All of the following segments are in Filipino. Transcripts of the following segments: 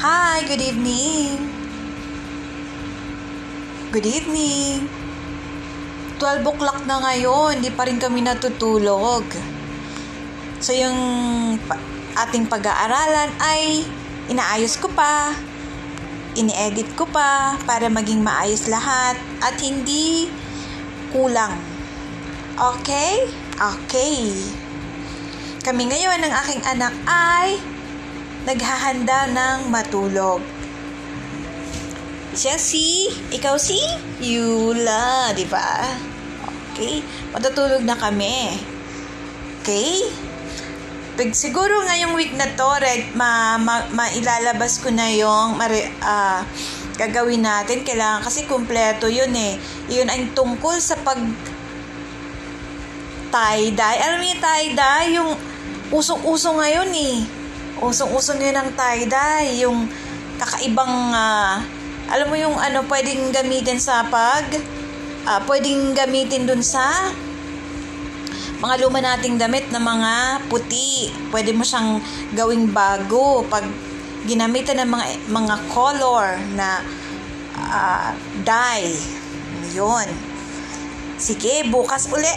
Hi, good evening. Good evening. 12 o'clock na ngayon, hindi pa rin kami natutulog. So yung ating pag-aaralan ay inaayos ko pa, ini-edit ko pa para maging maayos lahat at hindi kulang. Okay? Okay. Kami ngayon ng aking anak ay naghahanda ng matulog. Siya si, ikaw si Yula, di ba? Okay, matutulog na kami. Okay? Pag siguro ngayong week na to, red, ma, ma, mailalabas ko na yung mari, ah, gagawin natin. Kailangan kasi kumpleto yun eh. Yun ang tungkol sa pag tie-dye. Alam yung tie-dye? Yung usong-uso ngayon eh. Usong-uso ngayon ang tie-dye. Yung kakaibang, ah, alam mo yung ano, pwedeng gamitin sa pag, ah, pwedeng gamitin dun sa mga luma nating damit na mga puti. Pwede mo siyang gawing bago pag ginamitan ng mga mga color na ah, dye. Yun. Sige, bukas uli.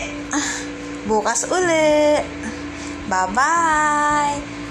Bukas uli. Bye-bye.